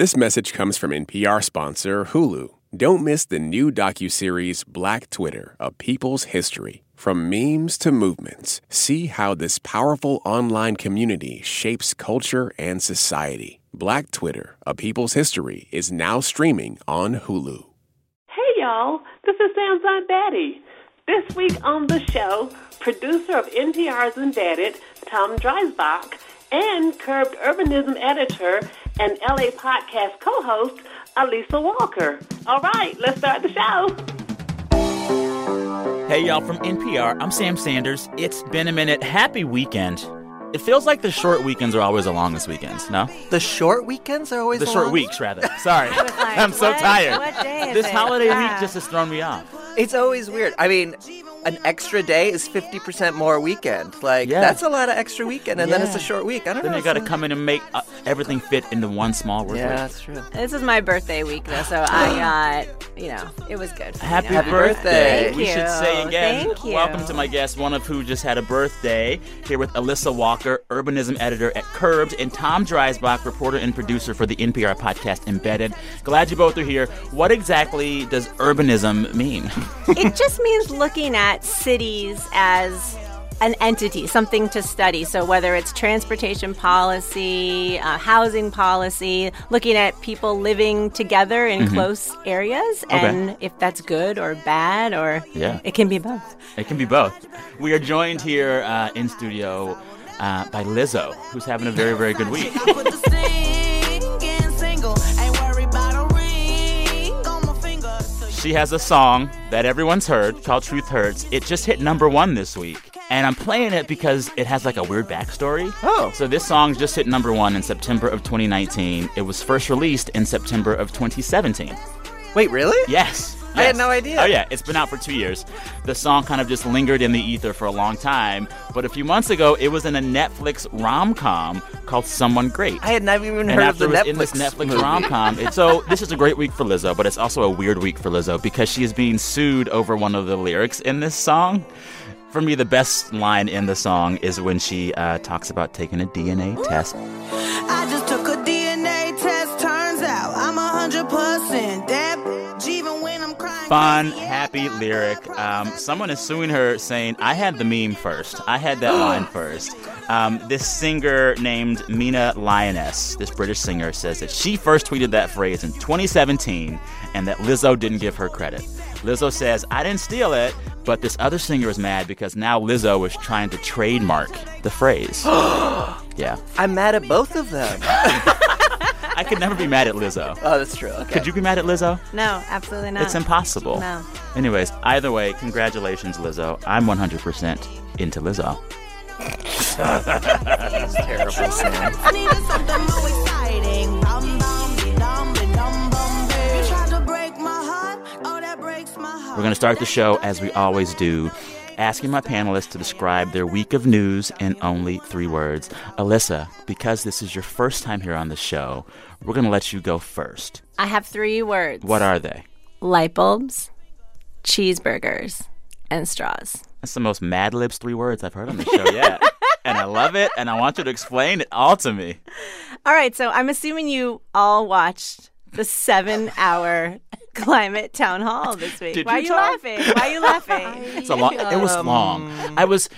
This message comes from NPR sponsor Hulu. Don't miss the new docuseries Black Twitter, A People's History. From memes to movements, see how this powerful online community shapes culture and society. Black Twitter, A People's History is now streaming on Hulu. Hey y'all, this is Sam's Aunt Betty. This week on the show, producer of NPR's Embedded, Tom Dreisbach, and Curbed Urbanism editor and LA podcast co host, Alissa Walker. All right, let's start the show. Hey, y'all, from NPR, I'm Sam Sanders. It's been a minute. Happy weekend. It feels like the short weekends are always the longest weekends, no? The short weekends are always The the short longest? weeks, rather. Sorry. like, I'm so what- tired. what day is this it? holiday Yeah. week just has thrown me off. It's always weird. I mean, an extra day is 50% more weekend. Like, Yeah. that's a lot of extra weekend, and then it's a short week. I don't know. Then know. you got to come in and make uh, everything fit into one small work Yeah, week. that's true. This is my birthday week, though, so I got, you know, it was good. for me. Happy, Happy birthday. birthday. Thank we should say again, Thank you. welcome to my guest, one of who just had a birthday, here with Alissa Walker, urbanism editor at Curbed, and Tom Dreisbach, reporter and producer for the NPR podcast Embedded. Glad you both are here. What exactly does urbanism mean? It just means looking at cities as an entity, something to study. So whether it's transportation policy, uh, housing policy, looking at people living together in close areas, and if that's good or bad, or Yeah. it can be both. It can be both. We are joined here uh, in studio uh, by Lizzo, who's having a very, very good week. She has a song that everyone's heard called Truth Hurts. It just hit number one this week. And I'm playing it because it has like a weird backstory. Oh. So this song just hit number one in September of 2019. It was first released in September of 2017. Wait, really? Yes. I had no idea. Oh, yeah. It's been out for two years. The song kind of just lingered in the ether for a long time. But a few months ago, it was in a Netflix rom com called Someone Great. I had never even and heard of the after it was Netflix in this Netflix rom com, so this is a great week for Lizzo, but it's also a weird week for Lizzo because she is being sued over one of the lyrics in this song. For me, the best line in the song is when she uh, talks about taking a DNA test. Fun, happy lyric. Um, someone is suing her saying, I had the meme first. I had that line first. Um, this singer named Mina Lioness, this British singer, says that she first tweeted that phrase in 2017 and that Lizzo didn't give her credit. Lizzo says, I didn't steal it, but this other singer is mad because now Lizzo is trying to trademark the phrase. yeah. I'm mad at both of them. I could never be mad at Lizzo. oh, that's true. Okay. Could you be mad at Lizzo? No, absolutely not. It's impossible. No. Anyways, either way, congratulations, Lizzo. I'm 100% into Lizzo. That's terrible, Sam. I needed something more exciting. Bum, bum, be dum, be dum, bum, be. You tried to break my heart. Oh, that breaks my heart. We're going to start the show as we always do, asking my panelists to describe their week of news in only three words. Alissa, because this is your first time here on the show, we're going to let you go first. I have three words. What are they? light bulbs, cheeseburgers, and straws. That's the most Mad Libs three words I've heard on the show yet. and I love it, and I want you to explain it all to me. All right, so I'm assuming you all watched the seven hour climate town hall this week. Did Why you, are you Tom? laughing? Why are you laughing? It's a long. It was um, long. I was.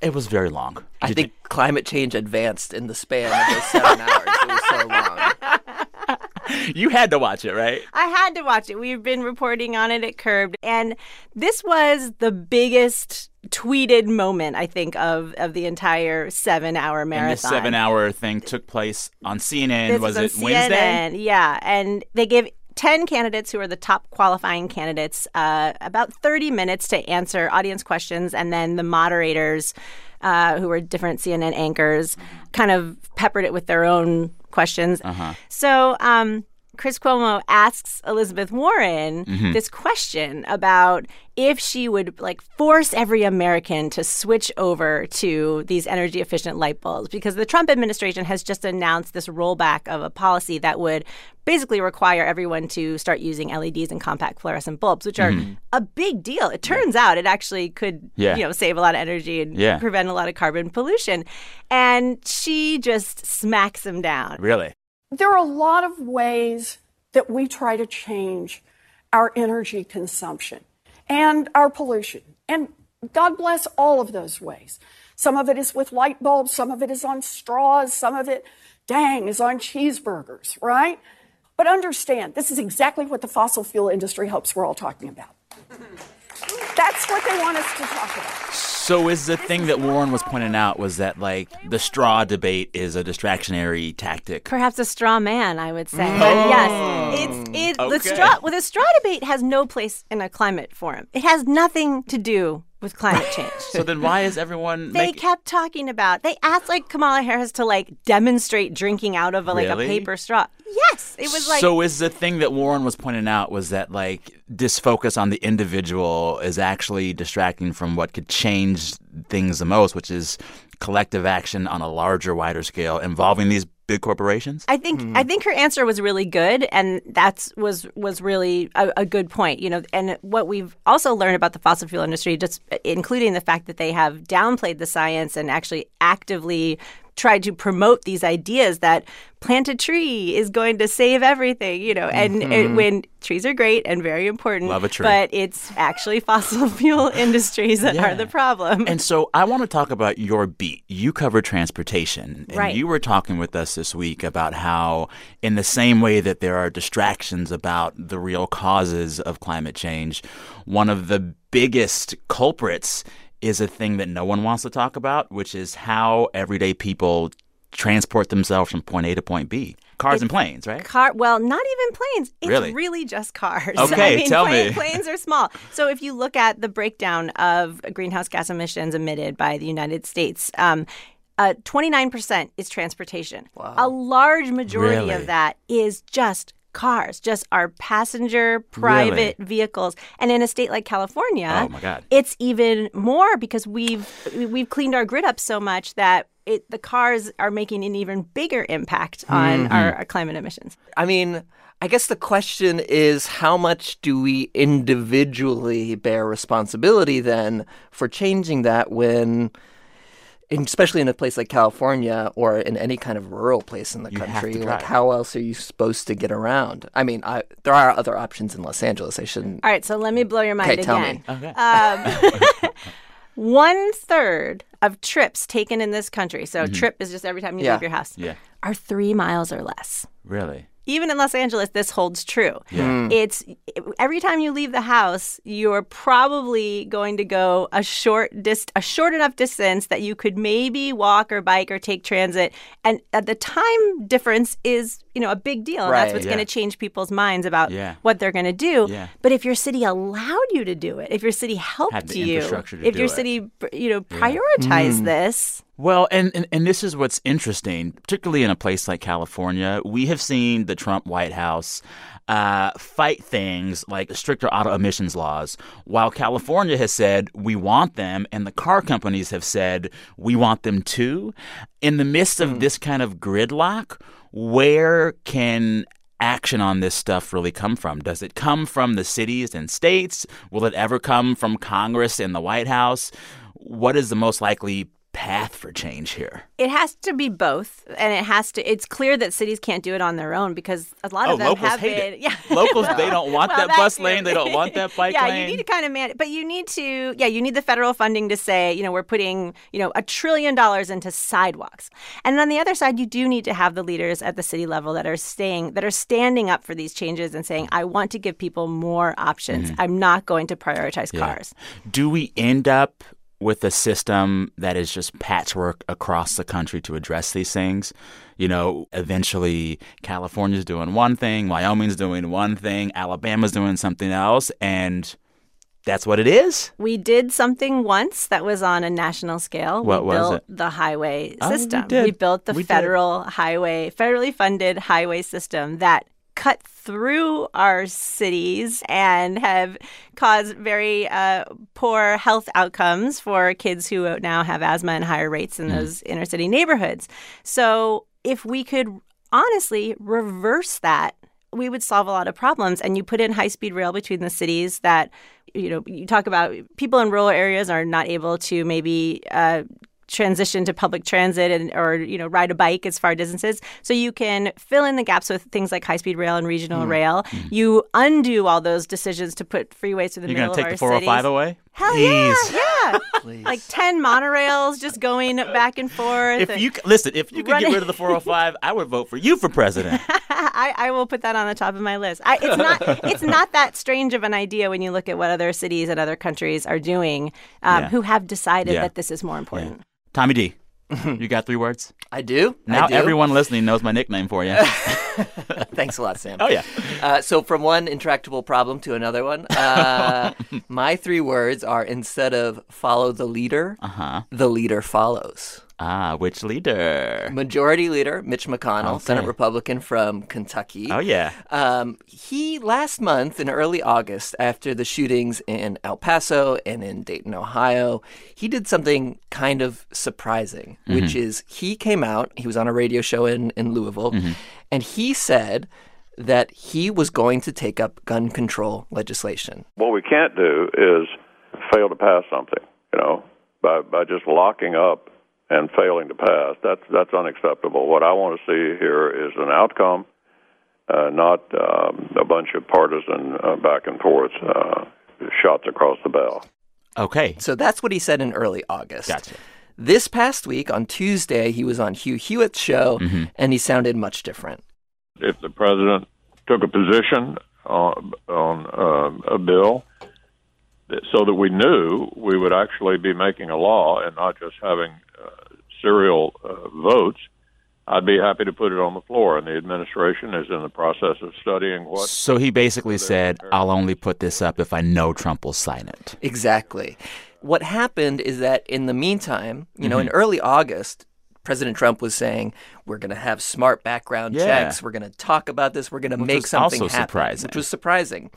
It was very long. I Did think climate change advanced in the span of those seven hours. It was so long. you, you had to watch it, right? I had to watch it. We've been reporting on it at Curbed, and this was the biggest tweeted moment I think of of the entire seven hour marathon. And this seven-hour thing took place on CNN. This was on it Wednesday? Yeah, and they gave 10 candidates who are the top qualifying candidates uh, about 30 minutes to answer audience questions, and then the moderators, uh, who were different CNN anchors, kind of peppered it with their own questions. Uh-huh. So, um, Chris Cuomo asks Elizabeth Warren Mm-hmm. this question about if she would like force every American to switch over to these energy efficient light bulbs because the Trump administration has just announced this rollback of a policy that would basically require everyone to start using LEDs and compact fluorescent bulbs, which are a big deal. It turns out it actually could Mm-hmm. Yeah. you know save a lot of energy and Yeah. prevent a lot of carbon pollution. And she just smacks him down. Really? There are a lot of ways that we try to change our energy consumption and our pollution. And God bless all of those ways. Some of it is with light bulbs, some of it is on straws, some of it, dang, is on cheeseburgers, right? But understand, this is exactly what the fossil fuel industry hopes we're all talking about. That's what they want us to talk about. So is the thing that Warren was pointing out was that like the straw debate is a distractionary tactic. Perhaps a straw man, I would say. But mm. yes, oh. it's it. The straw. Well, the straw debate has no place in a climate forum. It has nothing to do with climate change. So then why is everyone They making kept talking about. They asked like Kamala Harris to like demonstrate drinking out of a, like Really? a paper straw. Yes, it was like so is the thing that Warren was pointing out was that like this focus on the individual is actually distracting from what could change things the most, which is collective action on a larger, wider scale involving these big corporations? I think hmm. I think her answer was really good, and that's was was really a, a good point. You know, and what we've also learned about the fossil fuel industry, just uh, including the fact that they have downplayed the science and actually actively tried to promote these ideas that plant a tree is going to save everything. You know, and it, when trees are great and very important, Love a tree. but it's actually fossil fuel industries that are the problem. And so I want to talk about your beat. You cover transportation. And Right. you were talking with us this week about how, in the same way that there are distractions about the real causes of climate change, one of the biggest culprits is a thing that no one wants to talk about, which is how everyday people transport themselves from point A to point B. Cars and planes, right? Car, well, not even planes. It's Really? really, just cars. Okay, I mean, tell plane- me. Planes are small. So if you look at the breakdown of greenhouse gas emissions emitted by the United States, um, uh, 29% is transportation. Wow. A large majority Really? of that is just cars, just our passenger private vehicles. And in a state like California, Oh, my God. it's even more because we've we've cleaned our grid up so much that it, the cars are making an even bigger impact on Mm-hmm. our, our climate emissions. I mean, I guess the question is how much do we individually bear responsibility then for changing that when, in- especially in a place like California or in any kind of rural place in the You country, like how else are you supposed to get around? I mean, I, there are other options in Los Angeles. I shouldn't. All right, so let me blow your mind Okay, tell again. me. Okay. Um, one third of trips taken in this country, so trip is just every time you Yeah. leave your house, Yeah. are three miles or less. Really? Even in Los Angeles, this holds true. Mm. It's every time you leave the house, you're probably going to go a short dist- a short enough distance that you could maybe walk or bike or take transit. And at the time difference is, you know, a big deal. And that's what's Yeah. going to change people's minds about Yeah. what they're going to do. Yeah. But if your city allowed you to do it, if your city helped you, if your it. city, you know, prioritized this, Well, and, and and this is what's interesting, particularly in a place like California. We have seen the Trump White House uh, fight things like stricter auto emissions laws, while California has said we want them, and the car companies have said we want them too. In the midst of this kind of gridlock, where can action on this stuff really come from? Does it come from the cities and states? Will it ever come from Congress and the White House? What is the most likely path for change here? it has to be both, and it has to. It's clear that cities can't do it on their own because a lot Oh, of them locals have hate been. it. Yeah, Locals, they don't want Well, that bus lane. They don't want that bike yeah, lane. Yeah, you need to kind of man, but you need to. Yeah, you need the federal funding to say, you know, we're putting, you know, a trillion dollars into sidewalks, and on the other side, you do need to have the leaders at the city level that are staying, that are standing up for these changes and saying, I want to give people more options. Mm-hmm. I'm not going to prioritize cars. Do we end up with a system that is just patchwork across the country to address these things? You know, eventually California's doing one thing, Wyoming's doing one thing, Alabama's doing something else, and that's what it is? We did something once that was on a national scale. What we was built it? the highway Oh, we system. did. built the We did. federal highway, federally funded highway system that cut through our cities and have caused very uh, poor health outcomes for kids who now have asthma and higher rates in those inner city neighborhoods. So if we could honestly reverse that we would solve a lot of problems and you put in high speed rail between the cities that you know you talk about people in rural areas are not able to maybe uh, transition to public transit and or you know ride a bike as far distances so you can fill in the gaps with things like high speed rail and regional Hmm. rail you undo all those decisions to put freeways through the You're middle to take of the our 405 cities. away? Hell Please. yeah yeah like 10 monorails just going back and forth If and- you listen, if you could Running- get rid of the 405, I would vote for you for president. I, I will put that on the top of my list. I, it's not it's not that strange of an idea when you look at what other cities and other countries are doing um, Yeah. who have decided Yeah. that this is more important. Tommy D, you got three words. I do. I Now do. everyone listening knows my nickname for you. Thanks a lot, Sam. oh yeah. Uh, so from one intractable problem to another one, uh, my three words are instead of follow the leader, Uh huh. the leader follows. Ah, which leader? Majority Leader Mitch McConnell, Okay. Senate Republican from Kentucky. Oh yeah. Um, he last month in early August, after the shootings in El Paso and in Dayton, Ohio, he did something kind of surprising, which is he came out. He was on a radio show in in Louisville, and he said that he was going to take up gun control legislation. What we can't do is fail to pass something, you know, by by just locking up and failing to pass. That's that's unacceptable. What I want to see here is an outcome, uh, not um, a bunch of partisan uh, back and forth uh, shots across the bow. Okay. So that's what he said in early August. Gotcha. This past week on Tuesday, he was on Hugh Hewitt's show, and he sounded much different. If the president took a position on on uh, a bill. That- So that we knew we would actually be making a law and not just having uh, serial uh, votes, I'd be happy to put it on the floor. And the administration is in the process of studying what So he basically said, "I'll only put this up if I know Trump will sign it." Exactly. What happened is that in the meantime, you know, in early August, President Trump was saying, "We're going to have smart background Yeah. checks. We're going to talk about this. We're going to make was something also happen," surprising. which was surprising.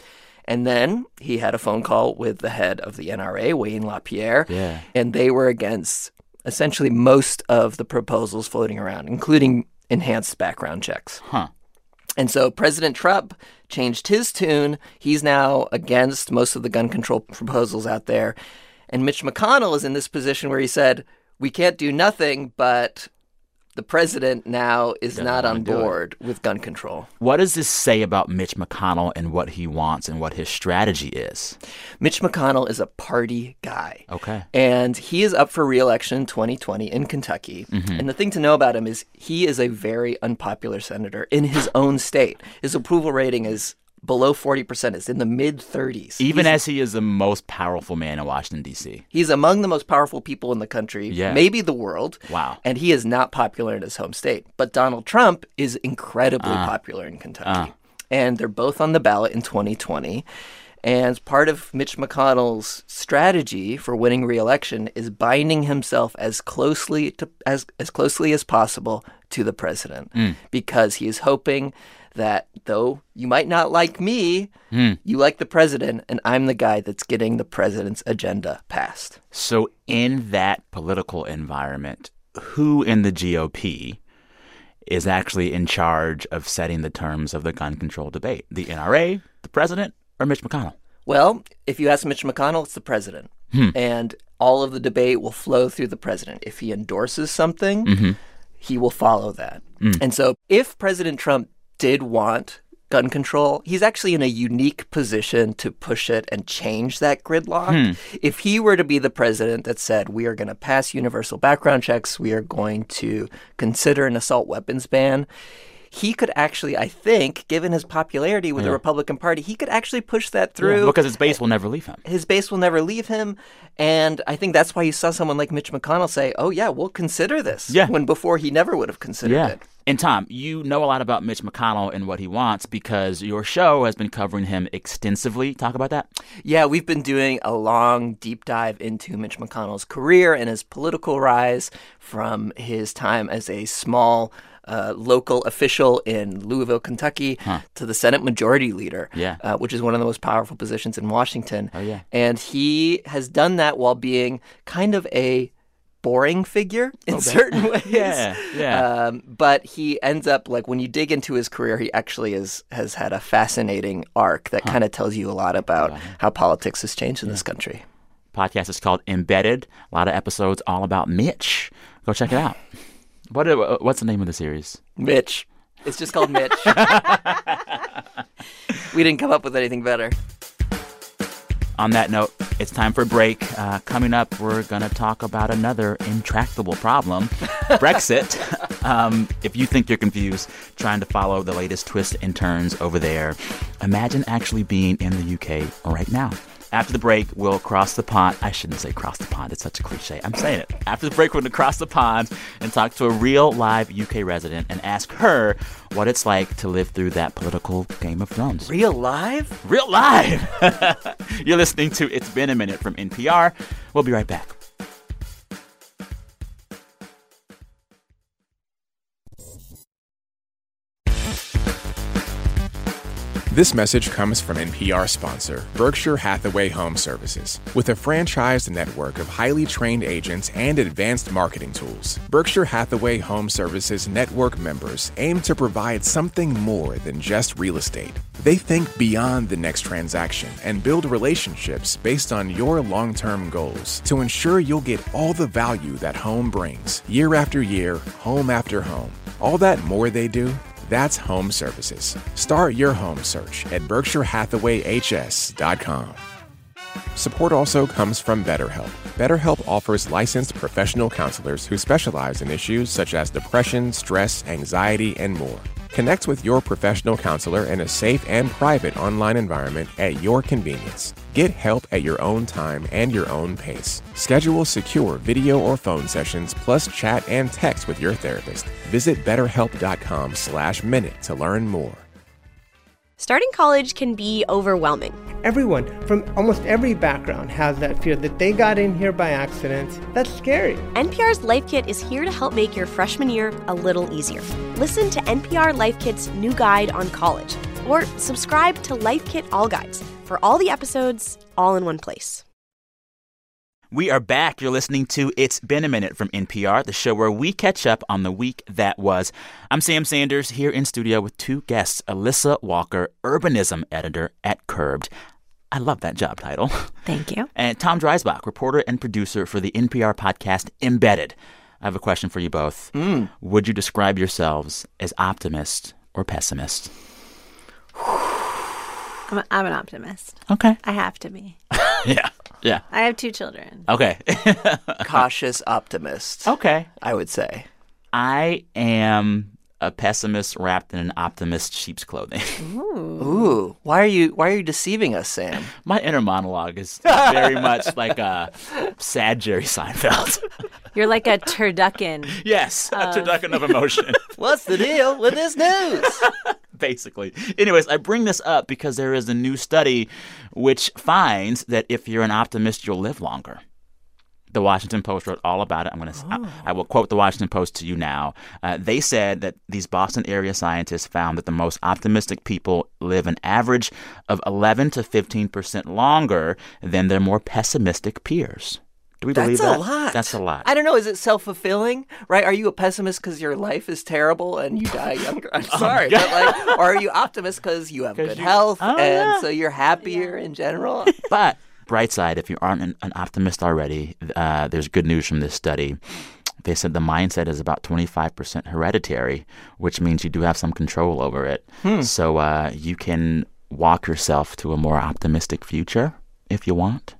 And then he had a phone call with the head of the NRA, Wayne LaPierre, Yeah. and they were against essentially most of the proposals floating around, including enhanced background checks. Huh. And so President Trump changed his tune. He's now against most of the gun control proposals out there. And Mitch McConnell is in this position where he said, we can't do nothing, but the president now is Doesn't not on board with gun control. What does this say about Mitch McConnell and what he wants and what his strategy is? Mitch McConnell is a party guy. Okay. And he is up for reelection in 2020 in Kentucky. Mm-hmm. And the thing to know about him is he is a very unpopular senator in his own state. His approval rating is below 40%. It's in the mid 30s. Even He's- as he is the most powerful man in Washington D.C. He's among the most powerful people in the country, Yeah. maybe the world. Wow. And he is not popular in his home state. But Donald Trump is incredibly Uh. popular in Kentucky. And they're both on the ballot in 2020. And part of Mitch McConnell's strategy for winning re-election is binding himself as closely to as as closely as possible to the president Mm. because he is hoping that though you might not like me, Hmm. you like the president and I'm the guy that's getting the president's agenda passed. So, in that political environment, who in the GOP is actually in charge of setting the terms of the gun control debate? The NRA, the president, or Mitch McConnell? Well, if you ask Mitch McConnell, it's the president. Hmm. And all of the debate will flow through the president. If he endorses something, he will follow that. And so if President Trump did want gun control, he's actually in a unique position to push it and change that gridlock. Hmm. If he were to be the president that said, we are going to pass universal background checks, we are going to consider an assault weapons ban, he could actually, I think, given his popularity with the Republican Party, he could actually push that through Because his base will never leave him. his base will never leave him. And I think that's why you saw someone like Mitch McConnell say, oh, yeah, we'll consider this. Yeah. When before he never would have considered Yeah. it. And Tom, you know a lot about Mitch McConnell and what he wants because your show has been covering him extensively. Talk about that. Yeah, we've been doing a long deep dive into Mitch McConnell's career and his political rise from his time as a small uh, local official in Louisville, Kentucky, to the Senate Majority Leader, Yeah. uh, which is one of the most powerful positions in Washington. Oh, yeah. And he has done that while being kind of a boring figure in certain ways. Yeah, yeah. Um, but he ends up like when you dig into his career, he actually is has had a fascinating arc that kind of tells you a lot about how politics has changed in this country. Podcast is called Embedded. A lot of episodes all about Mitch. Go check it out. What uh, what's the name of the series? Mitch. It's just called Mitch. we didn't come up with anything better. On that note, it's time for a break. Uh, coming up, we're going to talk about another intractable problem Brexit. Um, if you think you're confused trying to follow the latest twists and turns over there, imagine actually being in the UK right now. After the break, we'll cross the pond. I shouldn't say cross the pond. It's such a cliche. I'm saying it. After the break, we're going to cross the pond and talk to a real live UK resident and ask her what it's like to live through that political Game of Thrones. Real live? Real live! You're listening to It's Been a Minute from NPR. We'll be right back. This message comes from NPR sponsor, Berkshire Hathaway Home Services. With a franchised network of highly trained agents and advanced marketing tools, Berkshire Hathaway Home Services network members aim to provide something more than just real estate. They think beyond the next transaction and build relationships based on your long term goals to ensure you'll get all the value that home brings, year after year, home after home. All that more they do that's home services. Start your home search at berkshirehathawayhs.com. Support also comes from BetterHelp. BetterHelp offers licensed professional counselors who specialize in issues such as depression, stress, anxiety, and more. Connect with your professional counselor in a safe and private online environment at your convenience. Get help at your own time and your own pace. Schedule secure video or phone sessions plus chat and text with your therapist. Visit betterhelp.com slash minute to learn more. Starting college can be overwhelming. Everyone from almost every background has that fear that they got in here by accident. That's scary. NPR's Life Kit is here to help make your freshman year a little easier. Listen to NPR Life Kit's new guide on college, or subscribe to Life Kit All Guides for all the episodes all in one place. We are back. You're listening to It's Been a Minute from NPR, the show where we catch up on the week that was. I'm Sam Sanders here in studio with two guests Alissa Walker, urbanism editor at Curbed. I love that job title. Thank you. And Tom Dreisbach, reporter and producer for the NPR podcast Embedded. I have a question for you both. Mm. Would you describe yourselves as optimist or pessimist? I'm, a, I'm an optimist. Okay. I have to be. yeah. Yeah. I have two children. Okay. Cautious optimist, okay. I would say. I am a pessimist wrapped in an optimist sheep's clothing. Ooh, why are you why are you deceiving us, Sam? My inner monologue is very much like a sad Jerry Seinfeld. You're like a turducken. yes, a turducken of emotion, What's the deal with this news? basically. Anyways, I bring this up because there is a new study which finds that if you're an optimist, you'll live longer. The Washington Post wrote all about it. I'm going to. I, I will quote the Washington Post to you now. Uh, they said that these Boston area scientists found that the most optimistic people live an average of 11 to 15 percent longer than their more pessimistic peers. Do we believe that? That's a lot. That's a lot. I don't know. Is it self fulfilling? Right? Are you a pessimist because your life is terrible and you die younger? I'm sorry, but like, or are you optimist because you have good you- health Oh, and yeah. so you're happier in general? But bright side, if you aren't an, an optimist already, uh, there's good news from this study. They said the mindset is about 25% hereditary, which means you do have some control over it. So uh, you can walk yourself to a more optimistic future if you want.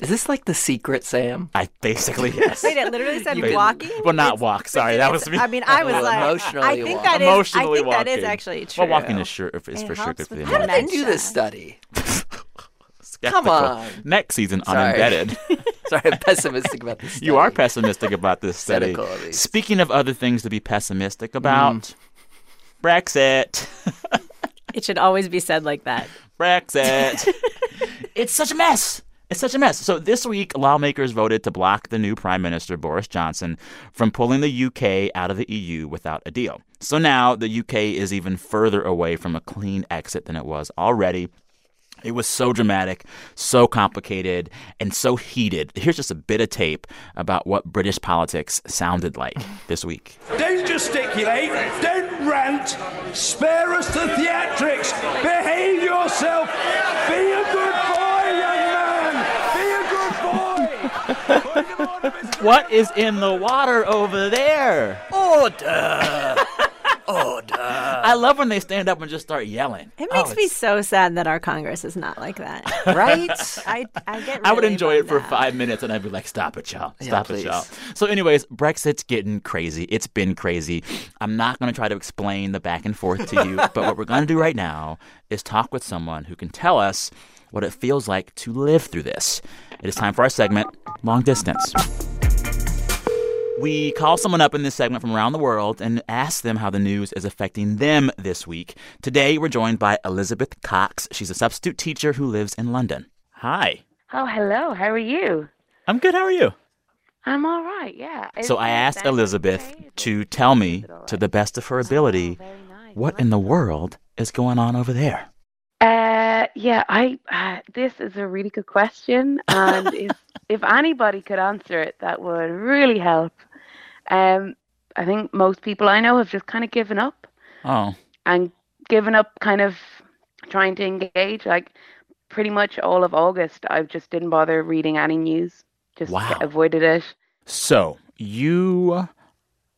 Is this like the secret, Sam? I basically yes. Wait, it literally said You can- walking? Well, not walk. Sorry, that was me. I mean, I was Well, like, emotionally I think walk. that is, I Emotionally think that is actually true. Well, walking is sure is It for sure good for the with How emotions. did they do this study? Skeptical. Come on. Next season on Sorry. Embedded. Sorry, I'm pessimistic about this. You are pessimistic about this study. Cynical, at least. Speaking of other things to be pessimistic about, mm. Brexit. It should always be said like that. Brexit. it's such a mess. It's such a mess. So this week, lawmakers voted to block the new Prime Minister Boris Johnson from pulling the UK out of the EU without a deal. So now the UK is even further away from a clean exit than it was already. It was so dramatic, so complicated, and so heated. Here's just a bit of tape about what British politics sounded like this week. Don't gesticulate. Don't rant. Spare us the theatrics. Behave yourself. Be a good boy, young man. Be a good boy. what is in the water over there? Order! Order! I love when they stand up and just start yelling. It Oh, makes me so sad that our Congress is not like that. Right? I, I get. I would enjoy it for bummed out. five minutes and I'd be like, stop it, y'all. Yeah, Stop it, please. y'all. So, anyways, Brexit's getting crazy. It's been crazy. I'm not going to try to explain the back and forth to you, but what we're going to do right now is talk with someone who can tell us what it feels like to live through this. It is time for our segment, Long Distance. We call someone up in this segment from around the world and ask them how the news is affecting them this week. Today, we're joined by Elizabeth Cox. She's a substitute teacher who lives in London. Hi. Oh, hello. How are you? I'm good. How are you? I'm all right. Yeah. So I asked Elizabeth to tell me, to the best of her ability, what in the world is going on over there. Uh, yeah. I. Uh, this is a really good question, and if if anybody could answer it, that would really help. Um, I think most people I know have just kind of given up Oh, and given up, kind of trying to engage. Like pretty much all of August, I just didn't bother reading any news. Just Wow. avoided it. so you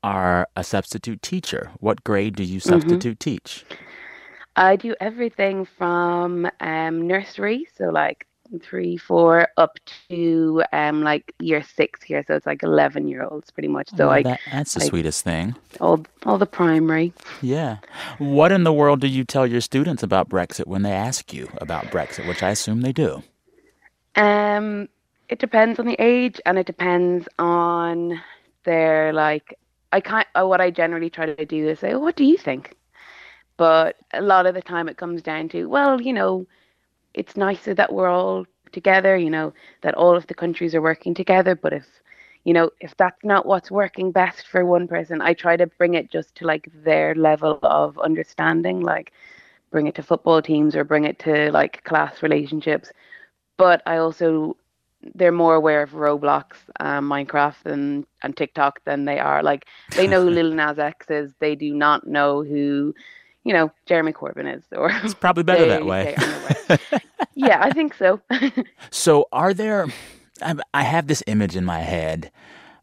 are a substitute teacher. What grade do you Mm-hmm. substitute teach? I do everything from um, nursery, so like three, four, up to um, like year six here. So it's like eleven year olds, pretty much. So Oh, I that, that's the like- sweetest thing. all all the primary. Yeah. What in the world do you tell your students about Brexit when they ask you about Brexit, which I assume they do? Um, it depends on the age, and it depends on their like. I can't. Uh, what I generally try to do is say, oh, "What do you think?" But a lot of the time, it comes down to, well, you know, it's nicer that we're all together. You know, that all of the countries are working together. But if you know, if that's not what's working best for one person, I try to bring it just to like their level of understanding, like bring it to football teams or bring it to like class relationships. But I also they're more aware of Roblox, um, Minecraft, and and TikTok than they are. Like they know who Lil Nas X is. They do not know who, you know, Jeremy Corbyn is. Or It's probably better that they- way. they are unaware. yeah, I think so. So, are there? I, I have this image in my head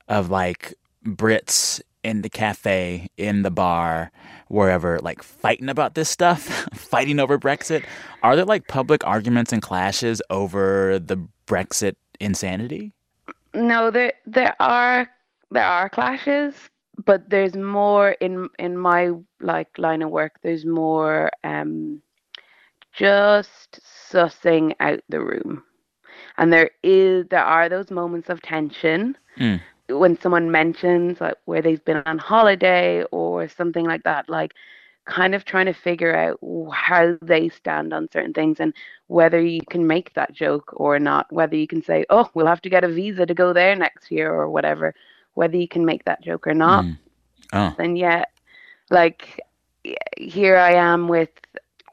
of like Brits in the cafe, in the bar, wherever, like fighting about this stuff, fighting over Brexit. Are there like public arguments and clashes over the Brexit insanity? No, there there are there are clashes, but there's more in in my like line of work. There's more um just sussing out the room, and there is there are those moments of tension Mm. when someone mentions like where they've been on holiday or something like that. Like kind of trying to figure out how they stand on certain things and whether you can make that joke or not, whether you can say, oh, we'll have to get a visa to go there next year or whatever, whether you can make that joke or not. Mm. Oh, Then, yeah, like here I am with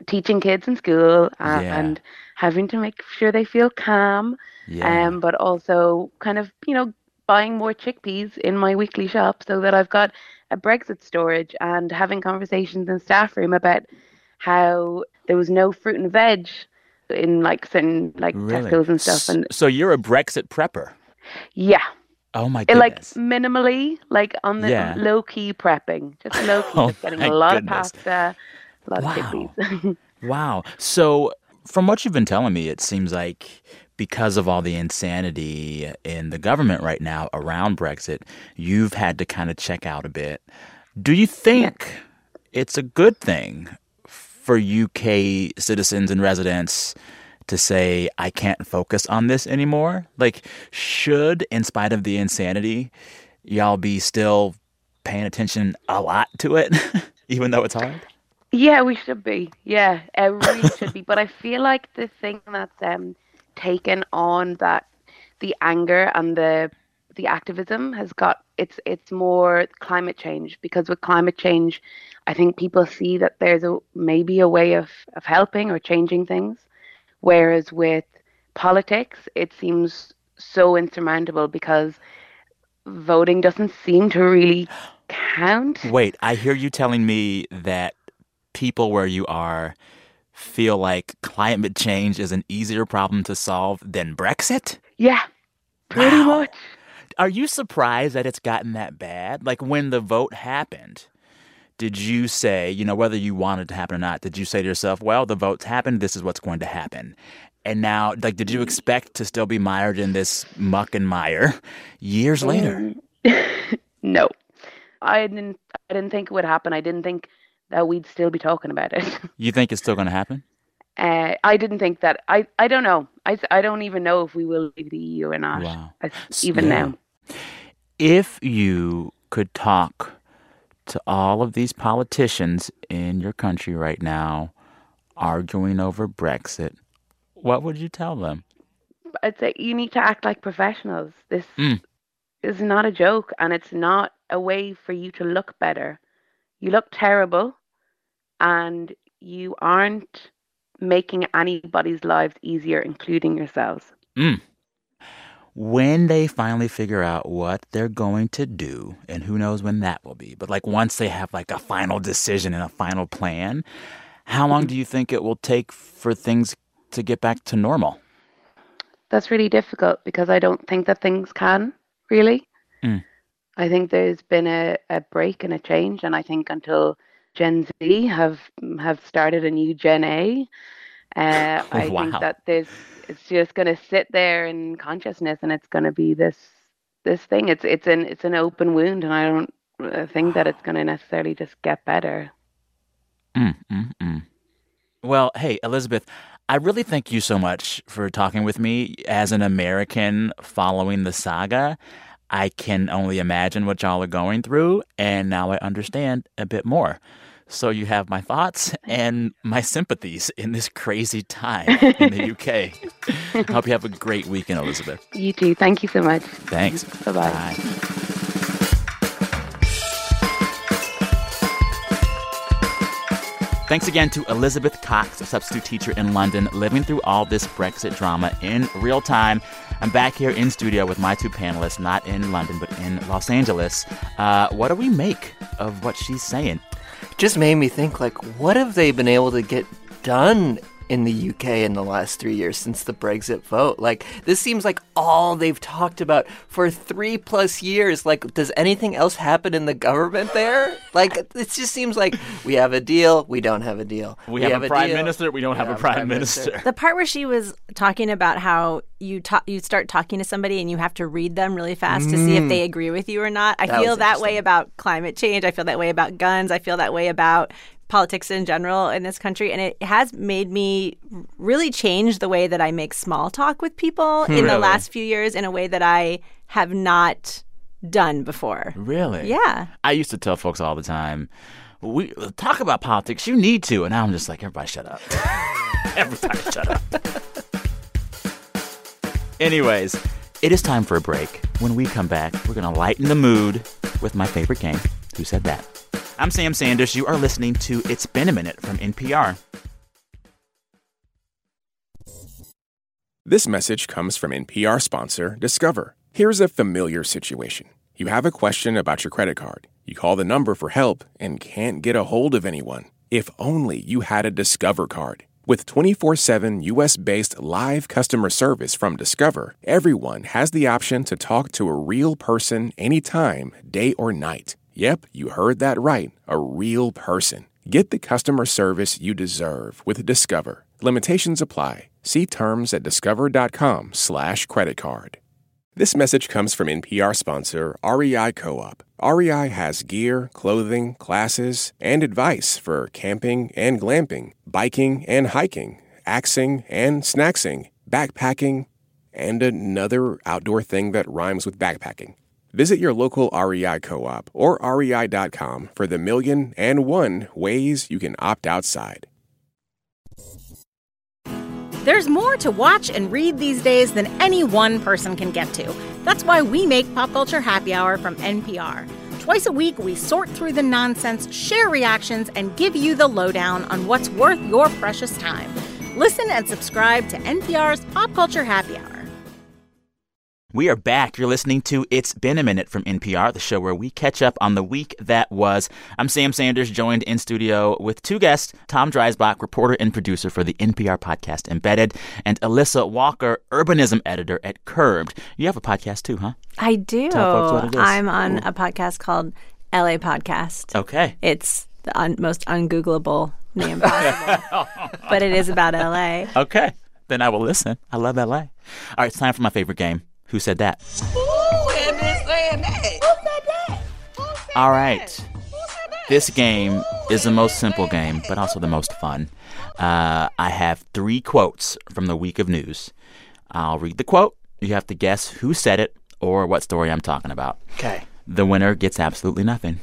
teaching kids in school uh, Yeah. and having to make sure they feel calm, yeah. um, but also kind of, you know, buying more chickpeas in my weekly shop so that I've got a Brexit storage and having conversations in staff room about how there was no fruit and veg in like certain like really? Tesco's and stuff. And so you're a Brexit prepper. yeah, Oh my it, goodness. like minimally, like on the Yeah. low key prepping, just low key, Oh just getting a lot goodness. of pasta, a lot Wow. of chickpeas. Wow. So, from what you've been telling me, it seems like because of all the insanity in the government right now around Brexit, you've had to kind of check out a bit. Do you think it's a good thing for UK citizens and residents to say, I can't focus on this anymore? Like, should, in spite of the insanity, y'all be still paying attention a lot to it, even though it's hard? Yeah, we should be. Yeah, uh, we really should be. But I feel like the thing that's um taken on that the anger and the the activism has got it's it's more climate change because with climate change, I think people see that there's a maybe a way of of helping or changing things, whereas with politics, it seems so insurmountable because voting doesn't seem to really count. Wait, I hear you telling me that people where you are feel like climate change is an easier problem to solve than Brexit? Yeah, pretty Wow. much. Are you surprised that it's gotten that bad? Like when the vote happened, did you say, you know, whether you wanted it to happen or not, did you say to yourself, well, the vote's happened, this is what's going to happen? And now, like, did you expect to still be mired in this muck and mire years later? no, I didn't. I didn't think it would happen. I didn't think that we'd still be talking about it. You think it's still going to happen? Uh, I didn't think that. I, I don't know. I, I don't even know if we will leave the EU or not. Wow. Even Yeah. now. If you could talk to all of these politicians in your country right now arguing over Brexit, what would you tell them? I'd say you need to act like professionals. This Mm. is not a joke, and it's not a way for you to look better. You look terrible, and you aren't making anybody's lives easier, including yourselves. Mm. When they finally figure out what they're going to do, and who knows when that will be, but like once they have like a final decision and a final plan, how long do you think it will take for things to get back to normal? That's really difficult because I don't think that things can really. Mm. I think there's been a, a break and a change, and I think until Gen Z have have started a new Gen A, uh, I Wow. think that there's it's just going to sit there in consciousness, and it's going to be this this thing. It's it's an it's an open wound, and I don't uh, think that it's going to necessarily just get better. Mm, mm, mm. Well, hey, Elizabeth, I really thank you so much for talking with me. As an American following the saga, I can only imagine what y'all are going through, and now I understand a bit more. So you have my thoughts and my sympathies in this crazy time in the UK. I hope you have a great weekend, Elizabeth. You too. Thank you so much. Thanks. Bye bye. Bye. Thanks again to Elizabeth Cox, a substitute teacher in London, living through all this Brexit drama in real time. I'm back here in studio with my two panelists, not in London, but in Los Angeles. Uh, what do we make of what she's saying? Just made me think like what have they been able to get done in the UK in the last 3 years since the Brexit vote like this seems like all they've talked about for 3 plus years like does anything else happen in the government there like it just seems like we have a deal we don't have a deal We, have, a prime deal, minister. We don't have a prime, minister. The part where she was talking about how you ta- you start talking to somebody and you have to read them really fast to see if they mm. agree with you or not. I That feel that way about climate change. I feel that way about guns. I feel that way about politics in general in this country and it has made me really change the way that I make small talk with people hmm. in the last few years in a way that I have not done before. Really? Yeah. I used to tell folks all the time, we talk about politics. You need to, and now I'm just like, everybody, shut up. everybody, shut up. Anyways, it is time for a break. When we come back, we're gonna lighten the mood with my favorite game. Who said that? I'm Sam Sanders. You are listening to It's Been a Minute from NPR. This message comes from NPR sponsor Discover. Here's a familiar situation. You have a question about your credit card. You call the number for help and can't get a hold of anyone. If only you had a Discover card. With 24 7 US based live customer service from Discover, everyone has the option to talk to a real person anytime, day or night. Yep, you heard that right. A real person. Get the customer service you deserve with Discover. Limitations apply. See terms at discover.com slash credit card. This message comes from NPR sponsor REI Co-op. REI has gear, clothing, classes, and advice for camping and glamping, biking and hiking, axing and snacksing, backpacking, and another outdoor thing that rhymes with backpacking. Visit your local REI co-op or rei.com for the million and one ways you can opt outside. There's more to watch and read these days than any one person can get to. That's why we make Pop Culture Happy Hour from NPR. Twice a week, we sort through the nonsense, share reactions, and give you the lowdown on what's worth your precious time. Listen and subscribe to NPR's Pop Culture Happy Hour. We are back. You're listening to It's Been a Minute from NPR, the show where we catch up on the week that was. I'm Sam Sanders, joined in studio with two guests Tom Dreisbach, reporter and producer for the NPR podcast Embedded, and Alissa Walker, urbanism editor at Curbed. You have a podcast too, huh? I do. Tell folks what it is. I'm on a podcast called LA Podcast. Okay. It's the un- most ungoogleable name possible, but it is about LA. Okay. Then I will listen. I love LA. All right, it's time for my favorite game. Who said that? All right. This game is the most simple game, but also the most fun. Uh, I have three quotes from the week of news. I'll read the quote. You have to guess who said it or what story I'm talking about. Okay. The winner gets absolutely nothing.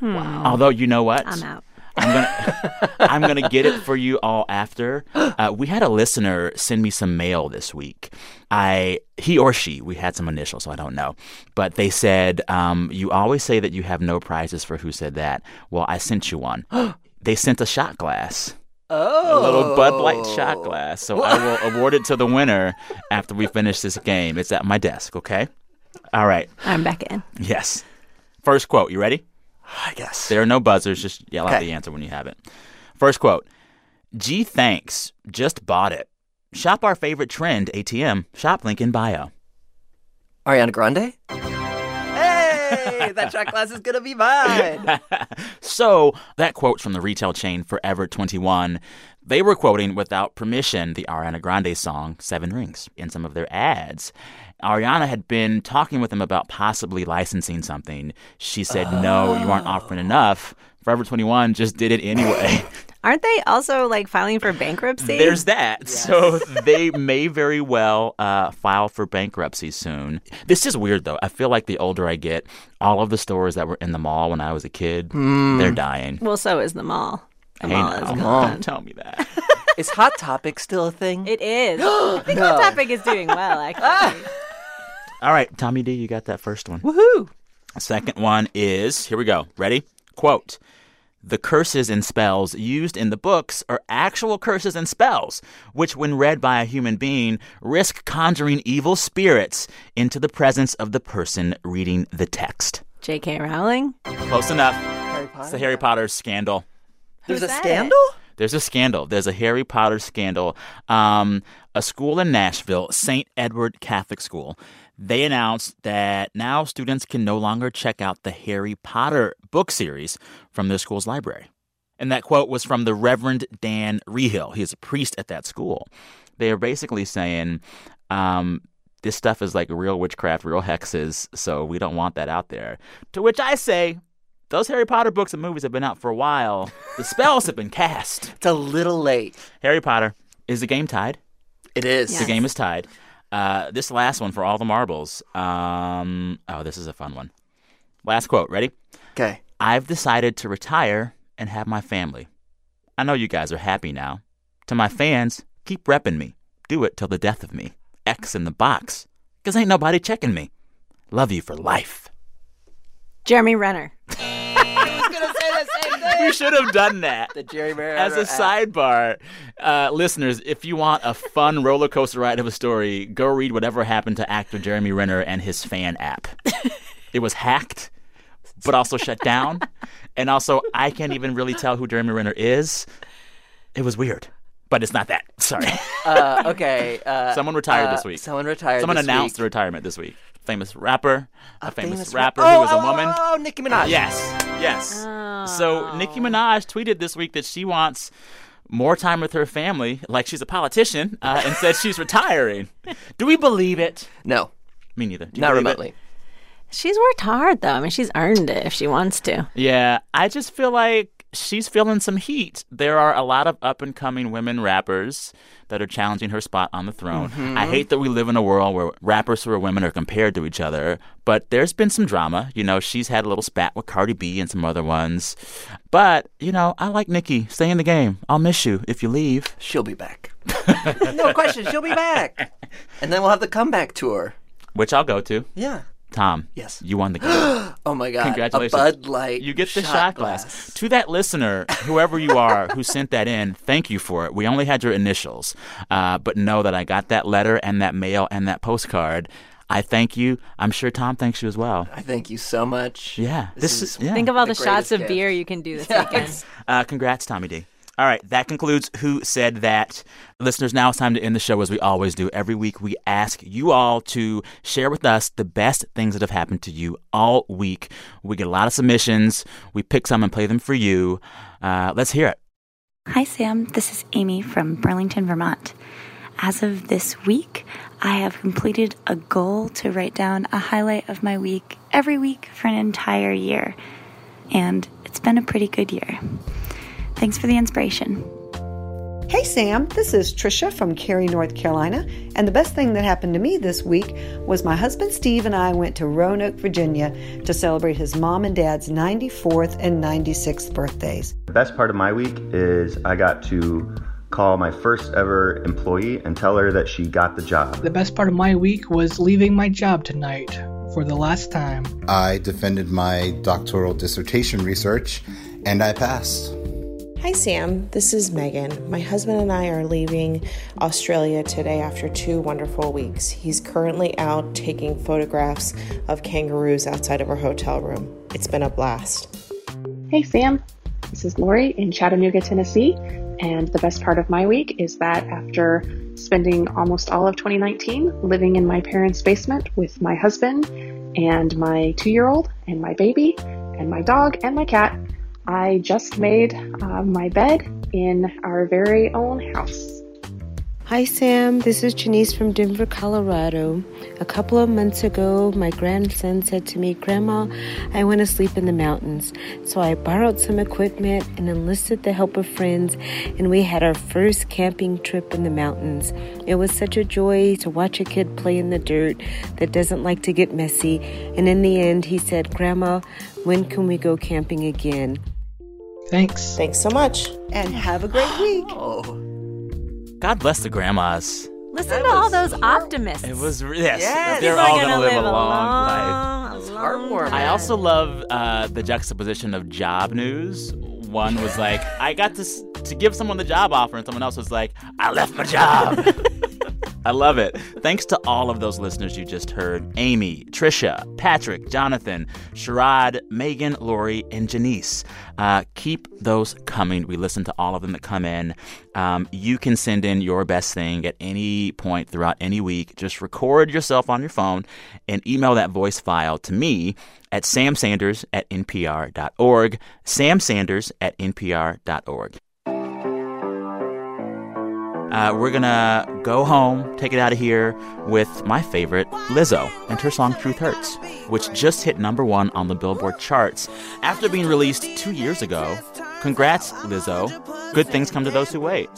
Wow. Although you know what? I'm out. I'm gonna I'm gonna get it for you all after. Uh, we had a listener send me some mail this week. I he or she we had some initials, so I don't know, but they said um, you always say that you have no prizes for who said that. Well, I sent you one. they sent a shot glass. Oh. A little Bud Light shot glass. So I will award it to the winner after we finish this game. It's at my desk, okay? All right. I'm back in. Yes. First quote. You ready? I guess. There are no buzzers. Just yell out the answer when you have it. First quote Gee, thanks. Just bought it. Shop our favorite trend, ATM. Shop link in bio. Ariana Grande? Hey, that shot glass is gonna be mine. So, that quote's from the retail chain Forever 21. They were quoting without permission the Ariana Grande song Seven Rings in some of their ads. Ariana had been talking with them about possibly licensing something. She said, No, you aren't offering enough. Forever 21 just did it anyway. Aren't they also like filing for bankruptcy? There's that. So they may very well uh, file for bankruptcy soon. This is weird, though. I feel like the older I get, all of the stores that were in the mall when I was a kid, Hmm. they're dying. Well, so is the mall. The Hey, mall now. is Come gone. on, tell me that. Is Hot Topic still a thing? It is. I think Hot Topic is doing well, actually. All right, Tommy D, you got that first one. Woohoo! Second one is here we go. Ready? Quote The curses and spells used in the books are actual curses and spells, which, when read by a human being, risk conjuring evil spirits into the presence of the person reading the text. J.K. Rowling. Close enough. Harry It's Potter. the Harry Potter scandal. There's a said scandal? There's a scandal. There's a Harry Potter scandal. Um, a school in Nashville, St. Edward Catholic School, they announced that now students can no longer check out the Harry Potter book series from their school's library. And that quote was from the Reverend Dan Reehil. He is a priest at that school. They are basically saying, um, this stuff is like real witchcraft, real hexes, so we don't want that out there. To which I say, those Harry Potter books and movies have been out for a while. The spells have been cast. It's a little late. Harry Potter. Is the game tied? It is. The game is tied. Uh, this last one for all the marbles. Um, oh, this is a fun one. Last quote. Ready? Okay. I've decided to retire and have my family. I know you guys are happy now. To my fans, keep repping me. Do it till the death of me. X in the box. Because ain't nobody checking me. Love you for life. Jeremy Renner. We should have done that. The Jerry Mayer As a sidebar, uh, listeners, if you want a fun roller coaster ride of a story, go read whatever happened to actor Jeremy Renner and his fan app. it was hacked, but also shut down. And also, I can't even really tell who Jeremy Renner is. It was weird, but it's not that. Sorry. uh, okay. Uh, Someone retired uh, this week. Someone retired. Someone this announced week. retirement this week. Famous rapper, a, famous, famous rapper rap- who was Oh, a oh, woman. Oh, oh, Nicki Minaj. Yes, yes. So Nicki Minaj tweeted this week that she wants more time with her family, like she's a politician, uh, and said she's retiring. Do we believe it? No, Me neither. Do not believe it? remotely. She's worked hard, though. I mean, she's earned it if she wants to. Yeah, I just feel like she's feeling some heat. There are a lot of up and coming women rappers that are challenging her spot on the throne. Mm-hmm. I hate that we live in a world where rappers who are women are compared to each other, but there's been some drama. You know, she's had a little spat with Cardi B and some other ones. But, you know, I like Nicki. Stay in the game. I'll miss you if you leave. She'll be back. no question. She'll be back. And then we'll have the comeback tour. Which I'll go to. Yeah. Tom. Yes. You won the game. Oh my God. Congratulations. A Bud Light. You get the shot, shot glass. glass. To that listener, whoever you are who sent that in, thank you for it. We only had your initials, uh, but know that I got that letter and that mail and that postcard. I thank you. I'm sure Tom thanks you as well. I thank you so much. Yeah. This, This is is- yeah. Think of all the, the shots of gift. beer you can do this Yes. weekend. Uh, congrats, Tommy D. All right, that concludes Who Said That. Listeners, now it's time to end the show as we always do. Every week, we ask you all to share with us the best things that have happened to you all week. We get a lot of submissions. We pick some and play them for you. Uh, let's hear it. Hi, Sam. This is Amy from Burlington, Vermont. As of this week, I have completed a goal to write down a highlight of my week every week for an entire year. And it's been a pretty good year. Thanks for the inspiration. Hey Sam, this is Trisha from Cary, North Carolina, and the best thing that happened to me this week was my husband Steve and I went to Roanoke, Virginia to celebrate his mom and dad's 94th and 96th birthdays. The best part of my week is I got to call my first ever employee and tell her that she got the job. The best part of my week was leaving my job tonight for the last time. I defended my doctoral dissertation research and I passed. Hi, Sam. This is Megan. My husband and I are leaving Australia today after two wonderful weeks. He's currently out taking photographs of kangaroos outside of our hotel room. It's been a blast. Hey, Sam. This is Lori in Chattanooga, Tennessee. And the best part of my week is that after spending almost all of 2019 living in my parents' basement with my husband and my two year old and my baby and my dog and my cat, I just made uh, my bed in our very own house. Hi, Sam. This is Janice from Denver, Colorado. A couple of months ago, my grandson said to me, Grandma, I want to sleep in the mountains. So I borrowed some equipment and enlisted the help of friends, and we had our first camping trip in the mountains. It was such a joy to watch a kid play in the dirt that doesn't like to get messy. And in the end, he said, Grandma, when can we go camping again? Thanks. Thanks so much. And have a great week. Oh. God bless the grandmas. Listen to all those optimists. It was re- yes, Yes. they're People all gonna gonna live, live a a long, long, life. a long Heartwarming. I also love uh, the juxtaposition of job news. One was like, I got to to give someone the job offer, and someone else was like, I left my job. I love it. Thanks to all of those listeners you just heard Amy, Trisha, Patrick, Jonathan, Sherrod, Megan, Lori, and Janice. Uh, keep those coming. We listen to all of them that come in. Um, you can send in your best thing at any point throughout any week. Just record yourself on your phone and email that voice file to me at samsanders at npr.org. Samsanders at npr.org. Uh, we're gonna go home, take it out of here with my favorite, Lizzo, and her song Truth Hurts, which just hit number one on the Billboard charts after being released two years ago. Congrats, Lizzo. Good things come to those who wait.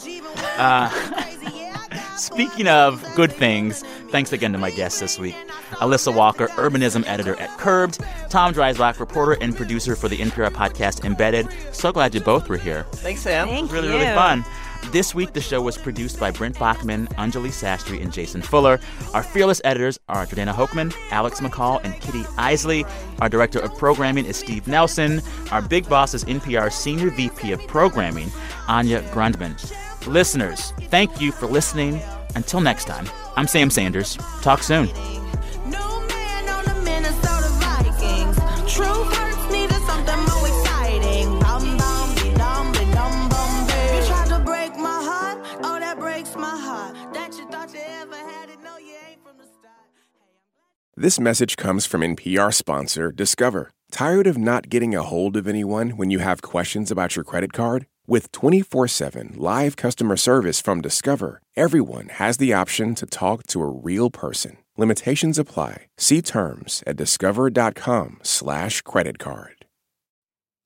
Uh, speaking of good things, thanks again to my guests this week Alissa Walker, urbanism editor at Curbed, Tom Dreisbach, reporter and producer for the NPR podcast Embedded. So glad you both were here. Thanks, Sam. Thank really, you. really fun. This week, the show was produced by Brent Bachman, Anjali Sastry, and Jason Fuller. Our fearless editors are Jordana Hochman, Alex McCall, and Kitty Eisele. Our director of programming is Steve Nelson. Our big boss is NPR's senior VP of programming, Anya Grundmann. Listeners, thank you for listening. Until next time, I'm Sam Sanders. Talk soon. This message comes from NPR sponsor Discover. Tired of not getting a hold of anyone when you have questions about your credit card? With 24 7 live customer service from Discover, everyone has the option to talk to a real person. Limitations apply. See terms at discover.com/slash credit card.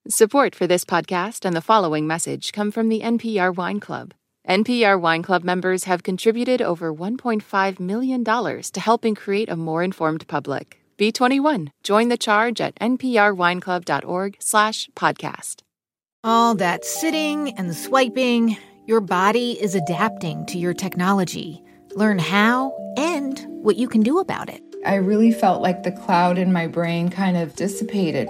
Support for this podcast and the following message come from the NPR Wine Club. NPR Wine Club members have contributed over $1.5 million to helping create a more informed public. B21. Join the charge at nprwineclub.org slash podcast. All that sitting and swiping, your body is adapting to your technology. Learn how and what you can do about it. I really felt like the cloud in my brain kind of dissipated.